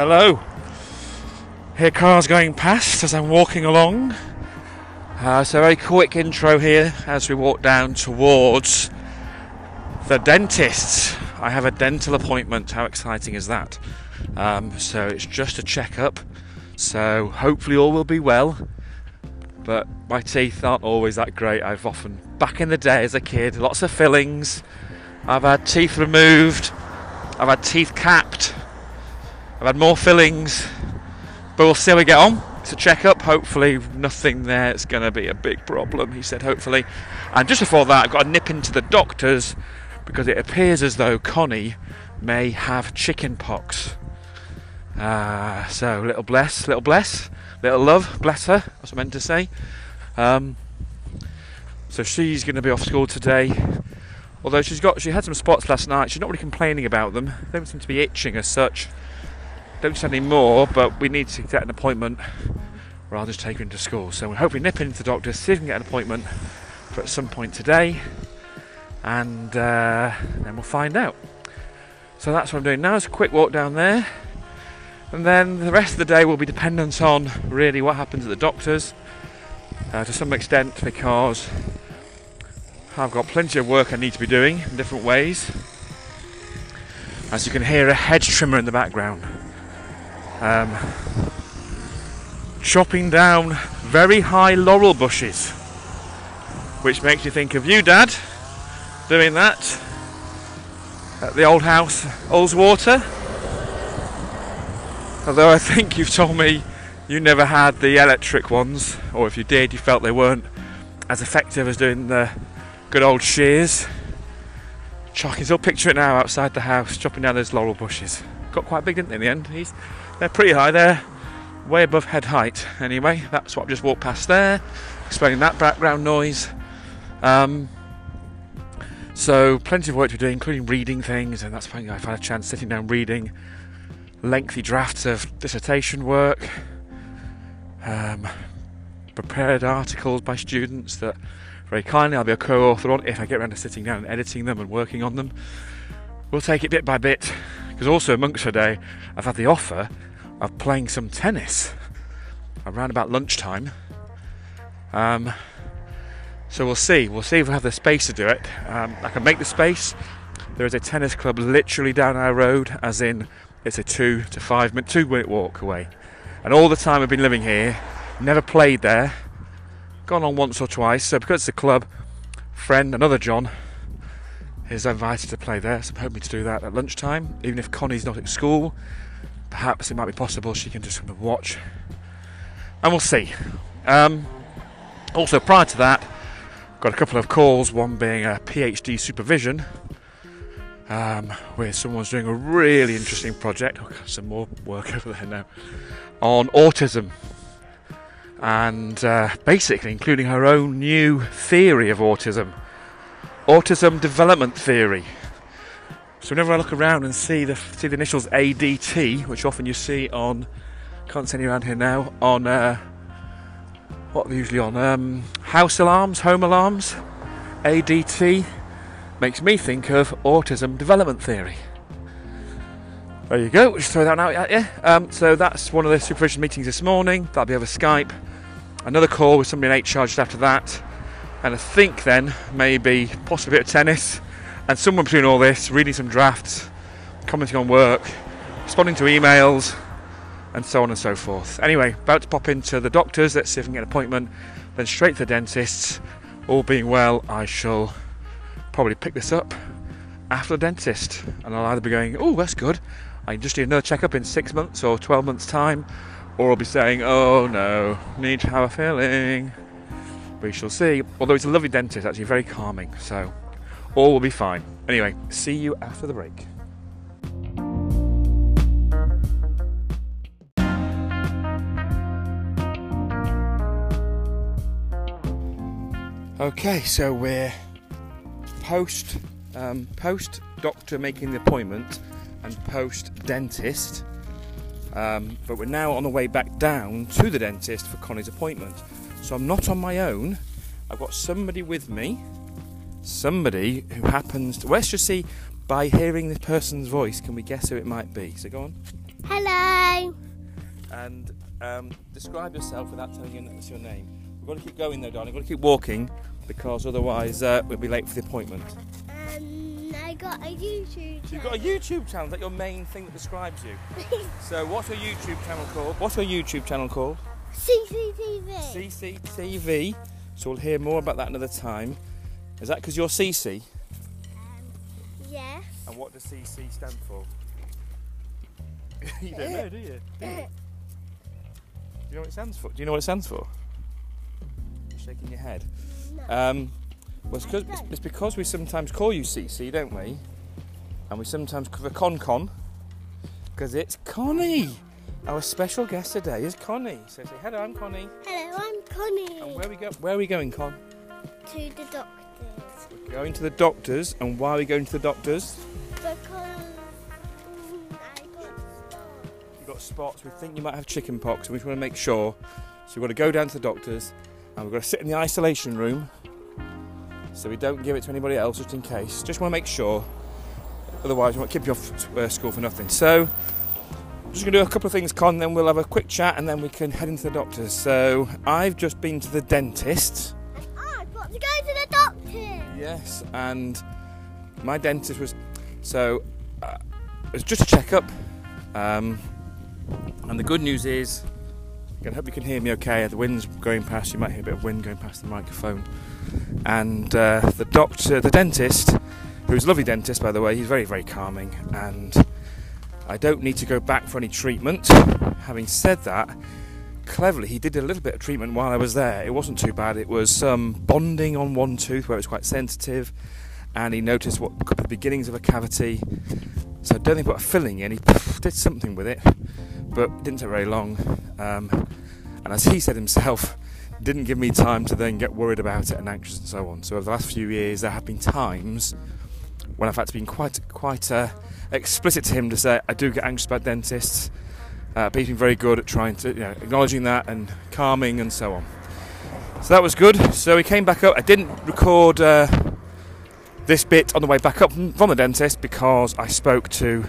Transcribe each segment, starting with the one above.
Hello. Hear cars going past as I'm walking along. Uh, so, a very quick intro here as we walk down towards the dentist. I have a dental appointment. How exciting is that? Um, so, it's just a checkup. So, hopefully, all will be well. But my teeth aren't always that great. I've often, back in the day as a kid, lots of fillings. I've had teeth removed. I've had teeth capped. I've had more fillings. But we'll see how we get on. It's a checkup. Hopefully, nothing there is going to be a big problem. He said, hopefully. And just before that, I've got to nip into the doctor's because it appears as though Connie may have chicken pox. Uh, so, little bless, little bless, little love, bless her. That's what I meant to say. Um, so she's going to be off school today. Although she's got, she had some spots last night. She's not really complaining about them. They don't seem to be itching as such. Don't send any more, but we need to get an appointment or I'll just take her into school. So we're hoping we nip into the doctor, see if we can get an appointment for at some point today, and uh, then we'll find out. So that's what I'm doing now. It's a quick walk down there, and then the rest of the day will be dependent on really what happens at the doctor's uh, to some extent because I've got plenty of work I need to be doing in different ways. As you can hear, a hedge trimmer in the background. Um, chopping down very high laurel bushes, which makes you think of you, Dad, doing that at the old house, Ullswater. Although I think you've told me you never had the electric ones, or if you did, you felt they weren't as effective as doing the good old shears. Chuck, still picture it now outside the house, chopping down those laurel bushes. Got quite big, didn't they, in the end? He's, they're pretty high. They're way above head height. Anyway, that's what I've just walked past there, explaining that background noise. Um, so, plenty of work to do, including reading things, and that's why I've had a chance sitting down reading lengthy drafts of dissertation work, um, prepared articles by students that very kindly I'll be a co author on if I get around to sitting down and editing them and working on them. We'll take it bit by bit because also amongst the day I've had the offer of playing some tennis around about lunchtime. Um, so we'll see. We'll see if we have the space to do it. Um, I can make the space. There is a tennis club literally down our road, as in it's a two to five minute, two minute walk away. And all the time I've been living here, never played there. Gone on once or twice. So because it's a club, friend, another John, is invited to play there. So I'm hoping to do that at lunchtime, even if Connie's not at school perhaps it might be possible she can just come and watch. And we'll see. Um, also, prior to that, got a couple of calls, one being a PhD supervision, um, where someone's doing a really interesting project, oh, some more work over there now, on autism. And uh, basically, including her own new theory of autism autism development theory. So whenever I look around and see the see the initials ADT, which often you see on, can't see any around here now, on uh, what are usually on um, house alarms, home alarms, ADT makes me think of autism development theory. There you go. Just throw that out at you. Um, so that's one of the supervision meetings this morning. That'll be over Skype. Another call with somebody in HR just after that, and I think then maybe possibly a bit of tennis and someone between all this, reading some drafts, commenting on work, responding to emails, and so on and so forth. Anyway, about to pop into the doctor's, let's see if I can get an appointment, then straight to the dentist's. All being well, I shall probably pick this up after the dentist, and I'll either be going, oh, that's good, I just do another checkup in six months or 12 months' time, or I'll be saying, oh no, need to have a filling. We shall see. Although it's a lovely dentist, actually very calming, so all will be fine. Anyway, see you after the break. Okay, so we're post um, post doctor making the appointment and post dentist, um, but we're now on the way back down to the dentist for Connie's appointment. So I'm not on my own. I've got somebody with me somebody who happens to. Let's just see by hearing this person's voice, can we guess who it might be? So go on. Hello. And um, describe yourself without telling us your name. We've got to keep going though, darling. We've got to keep walking because otherwise uh, we'll be late for the appointment. Um, I got a YouTube. So you've got a YouTube channel. Is that your main thing that describes you? so what's your YouTube channel called? What's your YouTube channel called? CCTV. CCTV. So we'll hear more about that another time. Is that because you're CC? Yes. And what does CC stand for? you don't know, do you? Do you? Do you know what it stands for? Do you know what it stands for? You're shaking your head. No. Um, well, it's, it's, it's because we sometimes call you CC, don't we? And we sometimes cover Con Con because it's Connie. Our special guest today is Connie. So say hello, I'm Connie. Hello, I'm Connie. And where we go? Where are we going, Con? to the doctors We're going to the doctors. And why are we going to the doctors? because mm, I got stung. You've got spots. We think you might have chicken pox, and we just want to make sure. So we've got to go down to the doctors, and we've got to sit in the isolation room, so we don't give it to anybody else, just in case. Just want to make sure. Otherwise, we won't keep you off uh, school for nothing. So, I'm just going to do a couple of things, Con. Then we'll have a quick chat, and then we can head into the doctors. So, I've just been to the dentist. And I've got to go to the doctor. Yes, and my dentist was so uh, it was just a checkup. Um, and the good news is, I hope you can hear me okay. The wind's going past. You might hear a bit of wind going past the microphone. And uh, the doctor, the dentist, who's a lovely dentist by the way, he's very very calming. And I don't need to go back for any treatment. Having said that, cleverly he did a little bit of treatment while I was there. It wasn't too bad. It was some bonding on one tooth where it was quite sensitive, and he noticed what could be the beginnings of a cavity. So I don't think he put a filling in. He did something with it, but didn't take very long. Um, and as he said himself, didn't give me time to then get worried about it and anxious and so on. So over the last few years, there have been times when I've had to be quite quite uh, explicit to him to say I do get anxious about dentists. Uh, but he's been very good at trying to, you know, acknowledging that and calming and so on. So that was good. So we came back up. I didn't record uh, this bit on the way back up from the dentist because I spoke to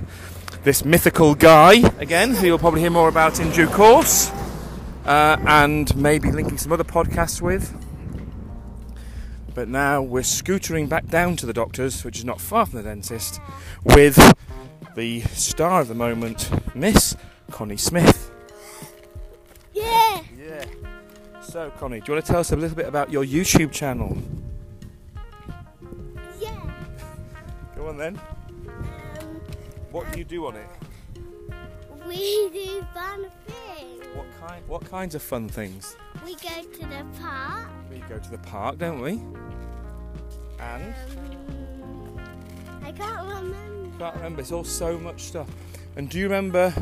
this mythical guy again, who you'll probably hear more about in due course, uh, and maybe linking some other podcasts with. But now we're scootering back down to the doctor's, which is not far from the dentist, with the star of the moment, Miss Connie Smith. Yeah. Yeah. So, Connie, do you want to tell us a little bit about your YouTube channel? Yeah. Go on then. Um, What do you do on it? we do fun things. What kind? What kinds of fun things? We go to the park. We go to the park, don't we? And I can't remember. can't remember. It's all so much stuff. And do you remember?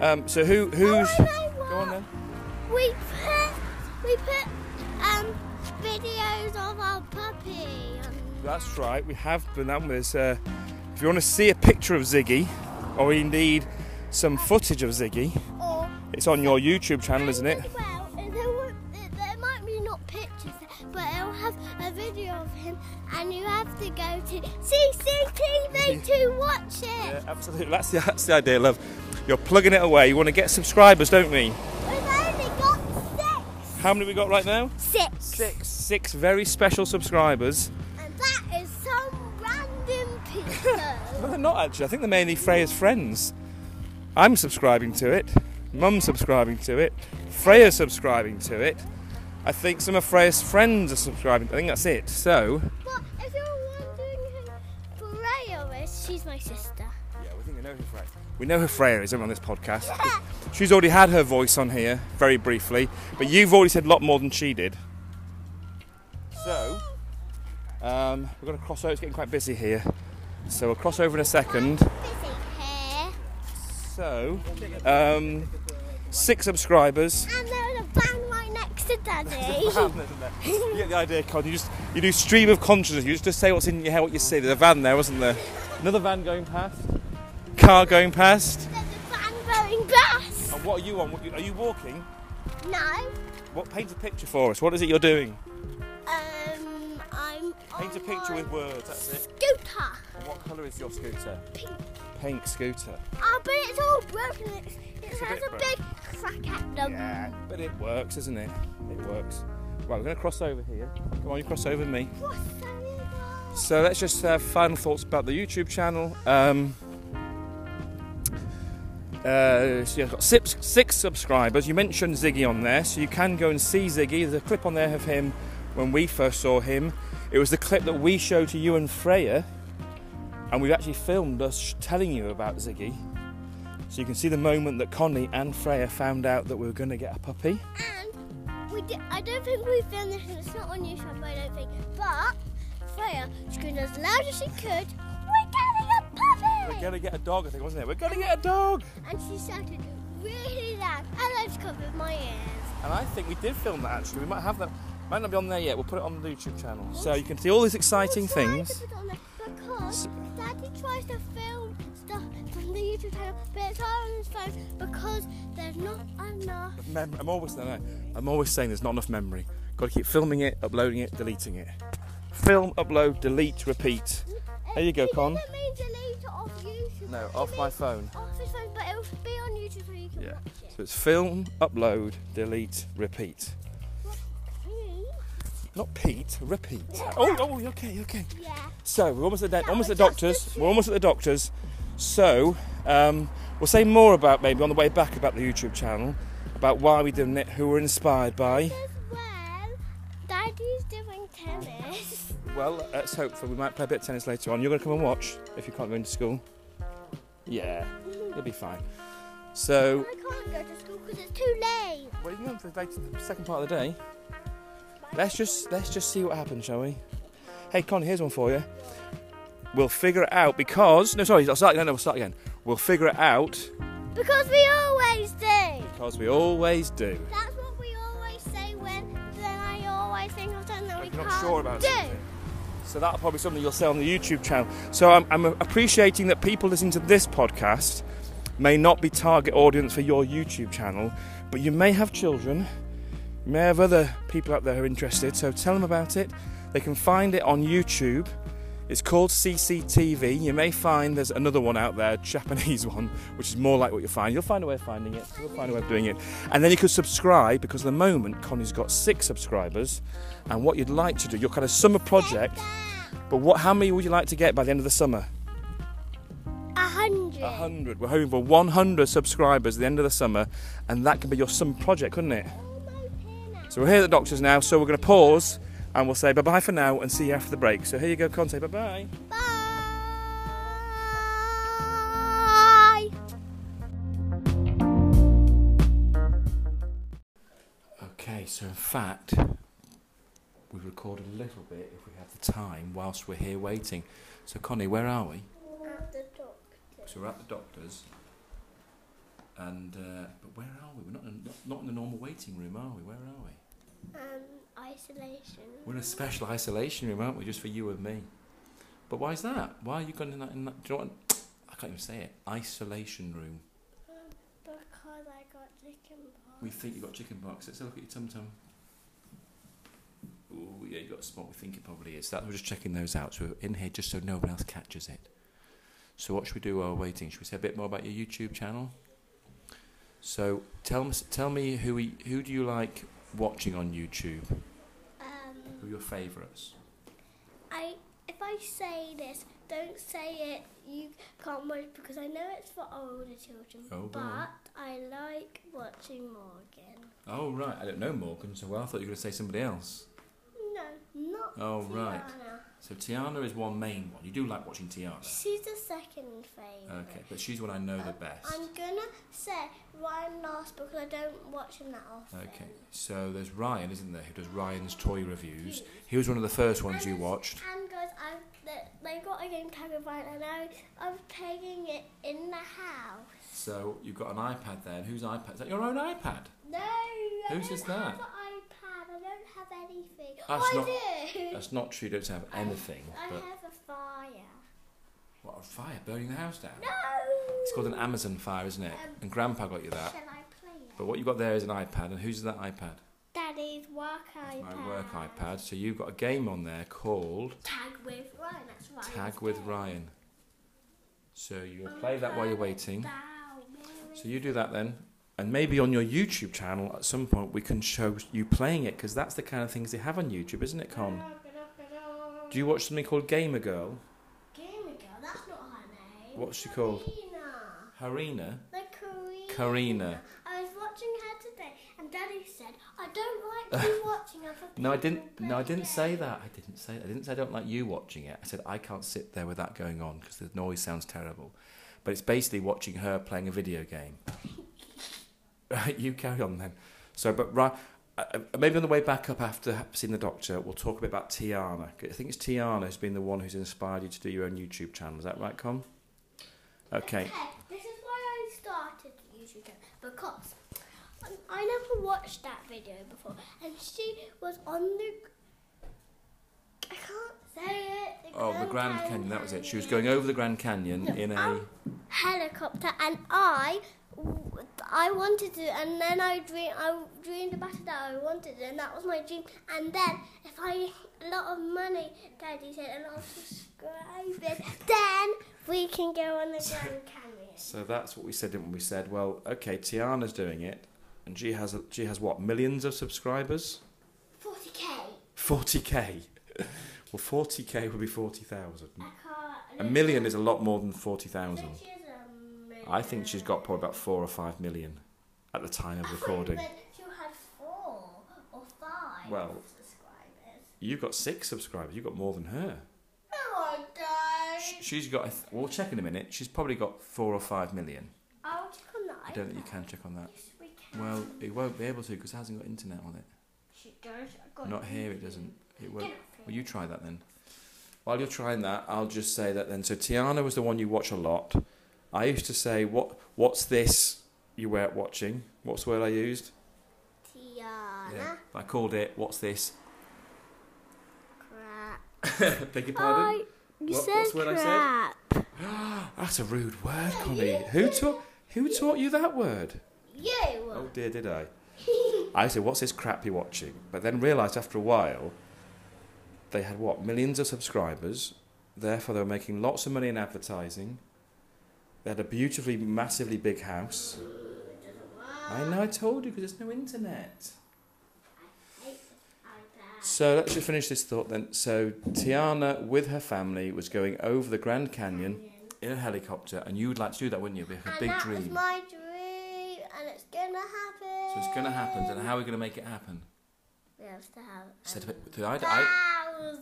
Um, so who who's? Oh, Go on then. We put we put um videos of our puppy. That's right. We have this. Uh, if you want to see a picture of Ziggy, or indeed some footage of Ziggy, or it's on your YouTube channel, isn't it? To watch it. Yeah, absolutely. That's the, that's the idea, love. You're plugging it away. You want to get subscribers, don't we? We've only got six. How many we got right now? Six. Six. Six very special subscribers. And that is some random people. No, they're not actually. I think they're mainly Freya's friends. I'm subscribing to it. Mum's subscribing to it. Freya's subscribing to it. I think some of Freya's friends are subscribing. I think that's it. So, she's my sister. yeah, we think we know who Freya. We know who Freya is on this podcast. She's already had her voice on here very briefly, but you've already said a lot more than she did. So, um, we're going to cross over. It's getting quite busy here, so we'll cross over in a second. So, um, six subscribers. And there's a van right next to Daddy. you get the idea, Con. You just you do stream of consciousness. You just, just say what's in your head, what you see. There's a van there, wasn't there? Another van going past. Car going past. There's a van going past. And what are you on? Are you walking? No. What paint a picture for us? What is it you're doing? Um, I'm Paint a picture with words. That's it. scooter. And what colour is your scooter? Pink. pink scooter. Oh, but it's all broken. It's, it It's a has bit a big crack at them. Yeah, but it works, isn't it? It works. Right, we're going to cross over here. Come on, you cross over me. What's that? So let's just have final thoughts about the YouTube channel. Um, uh, so you've got six, six subscribers. You mentioned Ziggy on there, so you can go and see Ziggy. There's a clip on there of him when we first saw him. It was the clip that we showed to you and Freya, and we've actually filmed us telling you about Ziggy. So you can see the moment that Connie and Freya found out that we were going to get a puppy. And we did, I don't think we filmed this, it's not on YouTube, I don't think. But Freya screamed as loud as she could, We're getting a puppy! We're to get a dog, I think, wasn't it? We're to get a dog! And she shouted really loud, and I just covered my ears. And I think we did film that actually. We might have that. Might not be on there yet. We'll put it on the YouTube channel. So you can see all these exciting We'll try things. to put it on there Because Daddy tries to film stuff from the YouTube channel, but it's all on his phone because there's not enough. Mem- I'm always no, no. I'm always saying there's not enough memory. Got to keep filming it, uploading it, deleting it. Film, upload, delete, repeat. There you go, Con. mean delete off YouTube. No, off my phone. Off his phone, but it'll be on YouTube so you can Yeah. watch it. So it's film, upload, delete, repeat. Not Pete, repeat. Oh, oh, okay, okay. Yeah. So we're almost at the, That almost at the doctors. the We're almost at the doctors. So um, we'll say more about maybe on the way back about the YouTube channel, about why we're did it, who we're inspired by. As well, Daddy's doing tennis. Well, let's hope for we might play a bit of tennis later on. You're going to come and watch if you can't go into school. Yeah, you'll be fine. So, I can't go to school because it's too late. well, you know, for later, the second part of the day, let's just let's just see what happens, shall we? Hey, Con, here's one for you. We'll figure it out because no, sorry, I'll start again. No, we'll start again. We'll figure it out Because we always do. because we always do. That's always think of something that we can't not sure about do. something. So that'll probably be something you'll say on the YouTube channel. So I'm, I'm appreciating that people listening to this podcast may not be target audience for your YouTube channel, but you may have children, you may have other people out there who are interested. So tell them about it. They can find it on YouTube. It's called CCTV. You may find there's another one out there, Japanese one, which is more like what you'll find. You'll find a way of finding it. You'll find a way of doing it. And then you could subscribe because at the moment Connie's got six subscribers. And what you'd like to do, your kind of summer project. But what? How many would you like to get by the end of the summer? A hundred. A hundred. We're hoping for 100 subscribers at the end of the summer, and that can be your summer project, couldn't it? So we're here at the doctor's now, so we're going to pause and we'll say bye bye for now and see you after the break. So here you go, Conte. Bye bye. Bye. Okay, so in fact, we recorded a little bit if we have the time whilst we're here waiting. So Connie, where are we? At the doctor. So we're at the doctor's, and uh, but where are we? We're not in, not, not in the normal waiting room, are we? Where are we? Um, isolation. We're in a special isolation room, aren't we? Just for you and me. But why is that? Why are you going in that? In that do you know what? I can't even say it. Isolation room. Because I got chicken pox. We think you got chicken pox. Let's have a look at your tum tum. Oh yeah, you got a spot. We think it probably is. That we're just checking those out. So we're in here just so no one else catches it. So what should we do while we're waiting? Should we say a bit more about your YouTube channel? So tell me, tell me who we, who do you like watching on YouTube? Who are Um, your favourites? I if I say this, don't say it. You can't watch because I know it's for older children. Oh, but. I like watching Morgan. Oh right, I don't know Morgan so well. I thought you were going to say somebody else. No, oh, not. Oh right. So Tiana is one main one. You do like watching Tiana. She's the second favourite. Okay, but she's one I know the um, best. I'm gonna say Ryan last because I don't watch him that often. Okay, so there's Ryan, isn't there, who does Ryan's toy reviews. He was one of the first ones you watched. And guys, I they- they've got a game tag with Ryan, and I I was playing it in the house. So you've got an iPad there. And whose iPad? Is that your own iPad? No, Whose is that? have an iPad. I don't have anything. That's oh, not- I do. That's not true. You don't have anything. I But have a fire. what a fire burning the house down. No. It's called an Amazon fire, isn't it? Um, And Grandpa got you that. Shall I play it? But what you've got there is an iPad, and whose is that iPad? Daddy's work iPad. My work iPad. So you've got a game on there called Tag with Ryan. That's right. Tag with Ryan. So you'll play that while you're waiting. So you do that then, and maybe on your YouTube channel at some point we can show you playing it because that's the kind of things they have on YouTube, isn't it, Con? Do you watch something called Gamer Girl? Gamer girl, that's not her name. What's she called? Karina. Harina. The Karina. Karina. I was watching her today, and Daddy said, "I don't like you watching other people." No, I didn't. No, I didn't say that. I didn't say. I didn't say I don't like you watching it. I said I can't sit there with that going on because the noise sounds terrible. But it's basically watching her playing a video game. You carry on then. So, but right, uh, uh, maybe on the way back up after seeing the doctor, we'll talk a bit about Tiana. I think it's Tiana who's been the one who's inspired you to do your own YouTube channel. Is that right, Con? Okay. okay. This is why I started the YouTube channel because um, I never watched that video before, and she was on the. I can't say it. Oh, the Grand Canyon. That was it. She was going over the Grand Canyon in a. Um, helicopter, and I, I wanted to, and then I dream, I dreamed about it that I wanted it, and that was my dream. And then, if I a lot of money, Daddy said, and I'll subscribe it, then we can go on the Grand Canyon. So that's what we said, didn't we? We said, well, okay, Tiana's doing it, and she has she has what millions of subscribers? Forty k. Forty k. Well, forty k would be forty thousand. A million is a lot more than forty thousand. I think she's got probably about four or five million at the time of I recording. She had four or five Well- subscribers. You've got six subscribers. You've got more than her. No, I don't. She's got. a th- We'll check in a minute. She's probably got four or five million. I'll check on that. I don't think you can check on that. Yes, we can. Well, it won't be able to because it hasn't got internet on it. She does. Got Not here. It doesn't. It won't. Well, you try that then. While you're trying that, I'll just say that then. So Tiana was the one you watch a lot. I used to say, "What? What's this you were watching?" What's the word I used? Tiana. I called it. What's this? Crap. Beg your pardon. you What- said what's the word I said? That's a rude word, Connie. Who taught? Who taught you that word? You. Oh dear, did I? I said, "What's this crap you're watching?" But then realised after a while, they had what millions of subscribers. Therefore, they were making lots of money in advertising. They had a beautifully, massively big house. I know, I told you because there's no internet. Hate this iPad. So let's just finish this thought then. So Tiana, with her family, was going over the Grand Canyon in a helicopter, and you would like to do that, wouldn't you? It'd be a big that dream. my dream, and it's gonna happen. So it's going to happen. And how are we going to make it happen? We have to have Said, I, I, of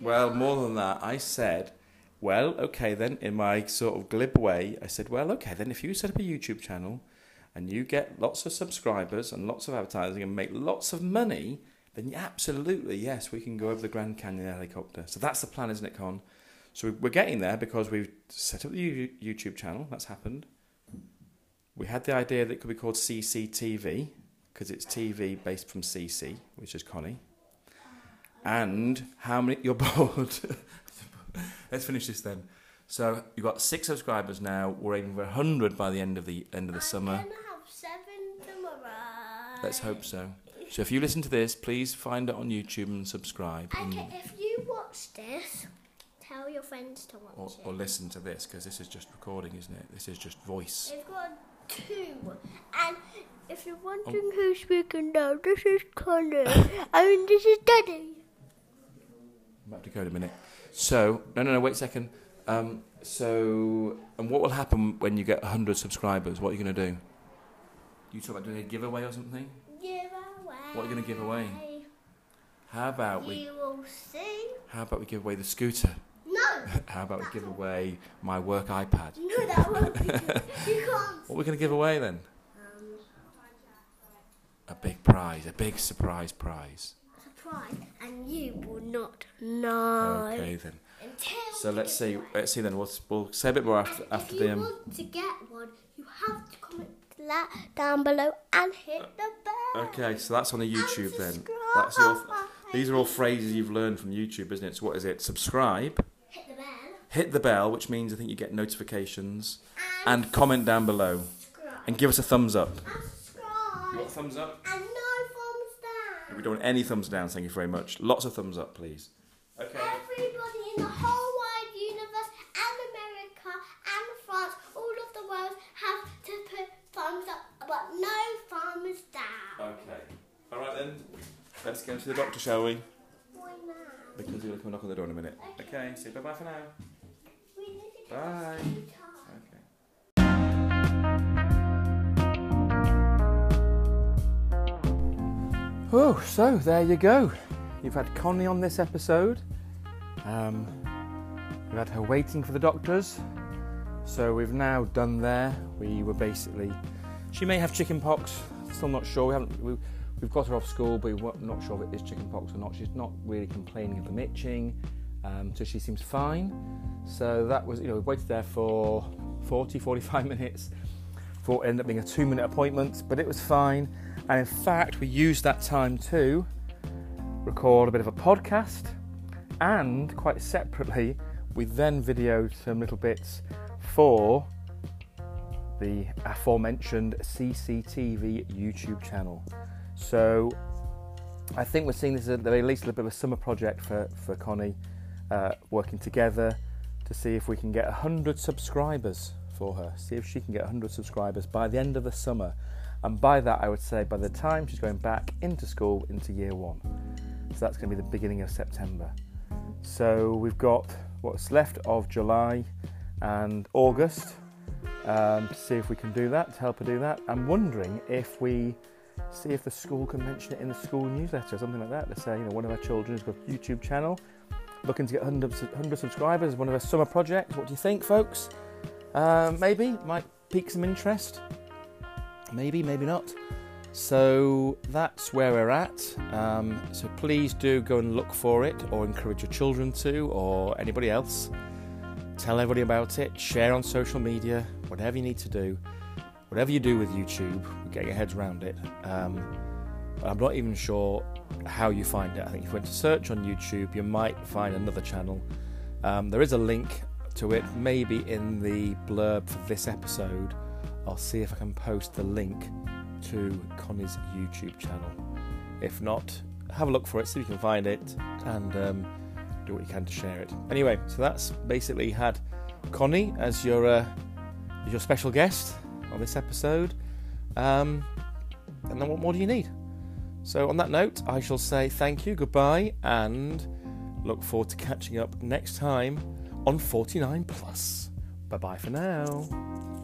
Well, more than that, I said, well, okay then, in my sort of glib way, I said, well, okay then, if you set up a YouTube channel and you get lots of subscribers and lots of advertising and make lots of money, then absolutely, yes, we can go over the Grand Canyon helicopter. So that's the plan, isn't it, Con? So we're getting there because we've set up the YouTube channel, that's happened. We had the idea that it could be called CCTV because it's TV based from CC, which is Connie. And how many? You're bored. Let's finish this then. So you've got six subscribers now. We're aiming for hundred by the end of the end of the I'm summer. gonna have seven tomorrow. Let's hope so. So if you listen to this, please find it on YouTube and subscribe, and, Okay, if you watch this, tell your friends to watch or, it. or listen to this because this is just recording, isn't it? This is just voice. They've got two. And if you're wondering Oh. who's speaking now, this is Connor. I mean, this is Daddy. I'm about to go in a minute. So no, no, no. Wait a second. Um, so and what will happen when you get hundred subscribers? What are you going to do? You talk about doing a giveaway or something? Give away. What are you gonna give away? How about we? You will see. How about we give away the scooter? No. How about we give away my work iPad? No, that won't be good. You can't. What are we going to give away then? Um, A big prize, a big surprise prize. Surprise, and you will not know Okay then. until. So let's see. one. Let's see then. We'll, we'll say a bit more after And after if the. you Um, want to get one, you have to comment la- down below and hit the bell. okay, so that's on the YouTube then. That's your. These are all phrases you've learned from YouTube, isn't it? So what is it? Subscribe, Hit the bell hit the bell, which means I think you get notifications, and, and comment down below, subscribe. and give us a thumbs up. And subscribe. You want a thumbs up? We don't want any thumbs down, thank you very much. Lots of thumbs up, please. Okay. Everybody in the whole wide universe and America and France, all of the world have to put thumbs up, but no thumbs down. Okay. All right then. Let's go to the doctor, shall we? Why not? Because he'll come knock on the door in a minute. Okay, okay you. bye bye for now. Bye. Oh, so there you go. You've had Connie on this episode. Um, we've had her waiting for the doctors. So we've now done there. We were basically. She may have chicken pox. Still not sure. We haven't. We, we've got her off school, but we're not sure if it is chicken pox or not. She's not really complaining of the itching, um, so she seems fine. So that was, you know, we waited there for 40, 45 minutes for it ended up being a two minute appointment, but it was fine. And in fact, we used that time to record a bit of a podcast, and quite separately, we then videoed some little bits for the aforementioned CCTV YouTube channel. So I think we're seeing this as at least a little bit of a summer project for, for Connie, uh, working together to see if we can get 100 subscribers for her, see if she can get 100 subscribers by the end of the summer. And by that, I would say by the time she's going back into school, into year one. So that's going to be the beginning of September. So we've got what's left of July and August um, to see if we can do that, to help her do that. I'm wondering if we see if the school can mention it in the school newsletter or something like that. To say, you know, one of our children has got a YouTube channel, looking to get 100, 100 subscribers, one of our summer projects. What do you think, folks? Um, maybe might pique some interest. Maybe, maybe not. So that's where we're at. Um, so please do go and look for it, or encourage your children to, or anybody else. Tell everybody about it. Share on social media. Whatever you need to do. Whatever you do with YouTube, get your heads around it. Um, I'm not even sure how you find it. I think if you went to search on YouTube, you might find another channel. Um, there is a link to it, maybe in the blurb for this episode. I'll see if I can post the link to Connie's YouTube channel. If not, have a look for it, see if you can find it, and um, do what you can to share it. Anyway, so that's basically had Connie as your uh, your special guest on this episode. Um, and then what more do you need? So on that note, I shall say thank you, goodbye, and look forward to catching up next time on 49 Plus. Bye bye for now.